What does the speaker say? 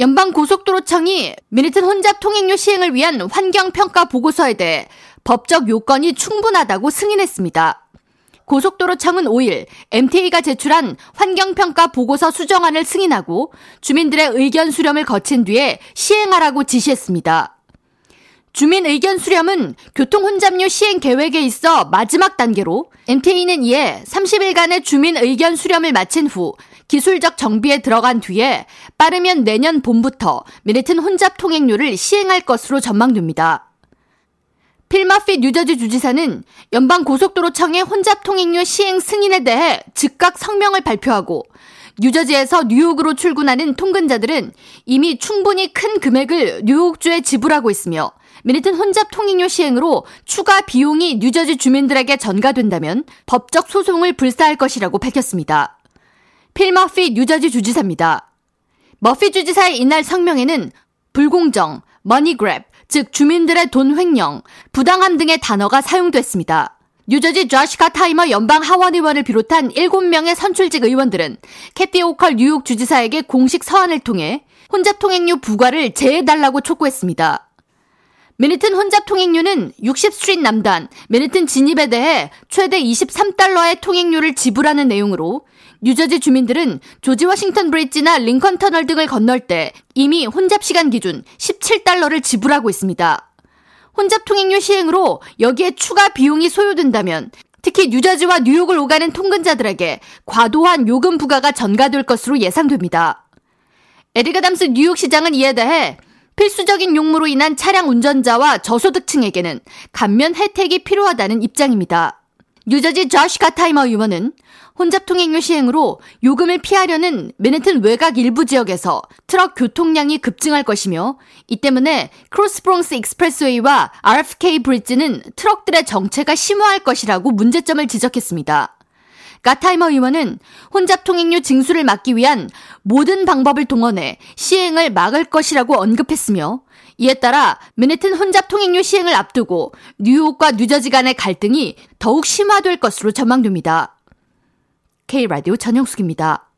연방고속도로청이 미니튼 혼잡 통행료 시행을 위한 환경평가 보고서에 대해 법적 요건이 충분하다고 승인했습니다. 고속도로청은 5일 MTA가 제출한 환경평가 보고서 수정안을 승인하고 주민들의 의견 수렴을 거친 뒤에 시행하라고 지시했습니다. 주민 의견 수렴은 교통 혼잡료 시행 계획에 있어 마지막 단계로 MTA는 이에 30일간의 주민 의견 수렴을 마친 후 기술적 정비에 들어간 뒤에 빠르면 내년 봄부터 미네튼 혼잡 통행료를 시행할 것으로 전망됩니다. 필마피 뉴저지 주지사는 연방 고속도로청의 혼잡 통행료 시행 승인에 대해 즉각 성명을 발표하고 뉴저지에서 뉴욕으로 출근하는 통근자들은 이미 충분히 큰 금액을 뉴욕주에 지불하고 있으며 미네튼 혼잡 통행료 시행으로 추가 비용이 뉴저지 주민들에게 전가된다면 법적 소송을 불사할 것이라고 밝혔습니다. 필 머피 뉴저지 주지사입니다. 머피 주지사의 이날 성명에는 불공정, money grab, 즉 주민들의 돈 횡령, 부당함 등의 단어가 사용됐습니다. 뉴저지 조시 가타이머 연방 하원 의원을 비롯한 7명의 선출직 의원들은 캐시 호컬 뉴욕 주지사에게 공식 서한을 통해 혼잡 통행료 부과를 면제해달라고 촉구했습니다. 맨해튼 혼잡 통행료는 60 Street 남단, 맨해튼 진입에 대해 최대 23달러의 통행료를 지불하는 내용으로 뉴저지 주민들은 조지 워싱턴 브릿지나 링컨 터널 등을 건널 때 이미 혼잡 시간 기준 17달러를 지불하고 있습니다. 혼잡 통행료 시행으로 여기에 추가 비용이 소요된다면 특히 뉴저지와 뉴욕을 오가는 통근자들에게 과도한 요금 부과가 전가될 것으로 예상됩니다. 에릭 아담스 뉴욕시장은 이에 대해 필수적인 용무로 인한 차량 운전자와 저소득층에게는 감면 혜택이 필요하다는 입장입니다. 뉴저지 조시 가타이머 의원은 혼잡 통행료 시행으로 요금을 피하려는 맨해튼 외곽 일부 지역에서 트럭 교통량이 급증할 것이며 이 때문에 크로스 브롱스 익스프레스웨이와 RFK 브릿지는 트럭들의 정체가 심화할 것이라고 문제점을 지적했습니다. 가타이머 의원은 혼잡 통행료 징수를 막기 위한 모든 방법을 동원해 시행을 막을 것이라고 언급했으며 이에 따라 맨해튼 혼잡 통행료 시행을 앞두고 뉴욕과 뉴저지 간의 갈등이 더욱 심화될 것으로 전망됩니다. K라디오 전영숙입니다.